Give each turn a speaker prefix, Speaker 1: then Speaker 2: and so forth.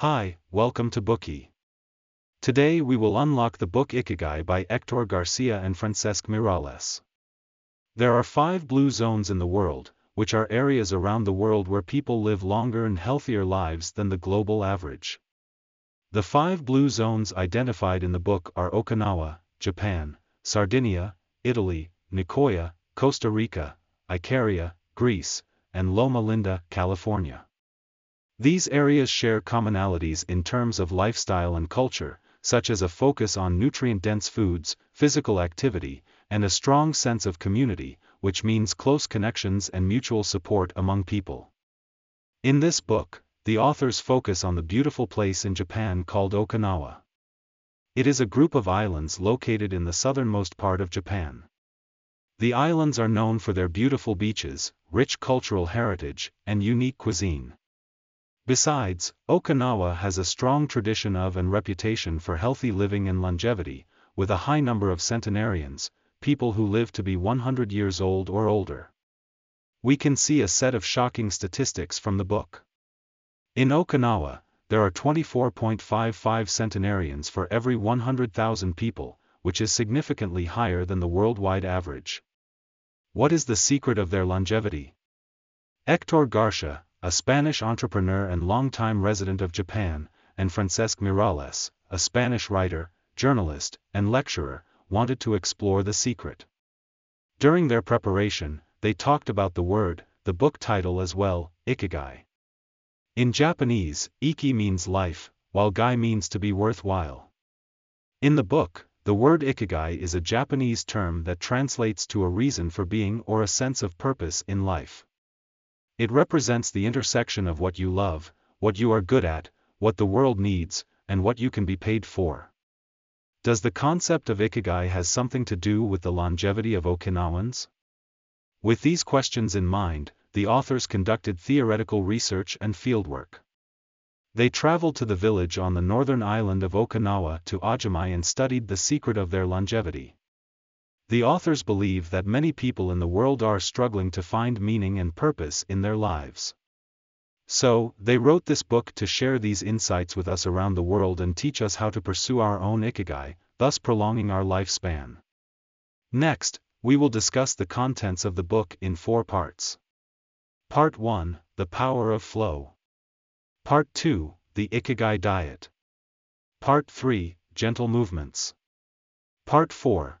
Speaker 1: Hi, welcome to Bookey. Today we will unlock the book Ikigai by Hector Garcia and Francesc Miralles. There are five blue zones in the world, which are areas around the world where people live longer and healthier lives than the global average. The five blue zones identified in the book are Okinawa, Japan, Sardinia, Italy, Nicoya, Costa Rica, Icaria, Greece, and Loma Linda, California. These areas share commonalities in terms of lifestyle and culture, such as a focus on nutrient-dense foods, physical activity, and a strong sense of community, which means close connections and mutual support among people. In this book, the authors focus on the beautiful place in Japan called Okinawa. It is a group of islands located in the southernmost part of Japan. The islands are known for their beautiful beaches, rich cultural heritage, and unique cuisine. Besides, Okinawa has a strong tradition of and reputation for healthy living and longevity, with a high number of centenarians, people who live to be 100 years old or older. We can see a set of shocking statistics from the book. In Okinawa, there are 24.55 centenarians for every 100,000 people, which is significantly higher than the worldwide average. What is the secret of their longevity? Hector Garcia, a Spanish entrepreneur and longtime resident of Japan, and Francesc Miralles, a Spanish writer, journalist, and lecturer, wanted to explore the secret. During their preparation, they talked about the word, the book title as well, Ikigai. In Japanese, Iki means life, while Gai means to be worthwhile. In the book, the word Ikigai is a Japanese term that translates to a reason for being or a sense of purpose in life. It represents the intersection of what you love, what you are good at, what the world needs, and what you can be paid for. Does the concept of Ikigai has something to do with the longevity of Okinawans? With these questions in mind, the authors conducted theoretical research and fieldwork. They traveled to the village on the northern island of Okinawa to Ogimi and studied the secret of their longevity. The authors believe that many people in the world are struggling to find meaning and purpose in their lives. So, they wrote this book to share these insights with us around the world and teach us how to pursue our own ikigai, thus prolonging our lifespan. Next, we will discuss the contents of the book in four parts. Part 1 The Power of Flow. Part 2 The Ikigai Diet. Part 3 Gentle Movements. Part 4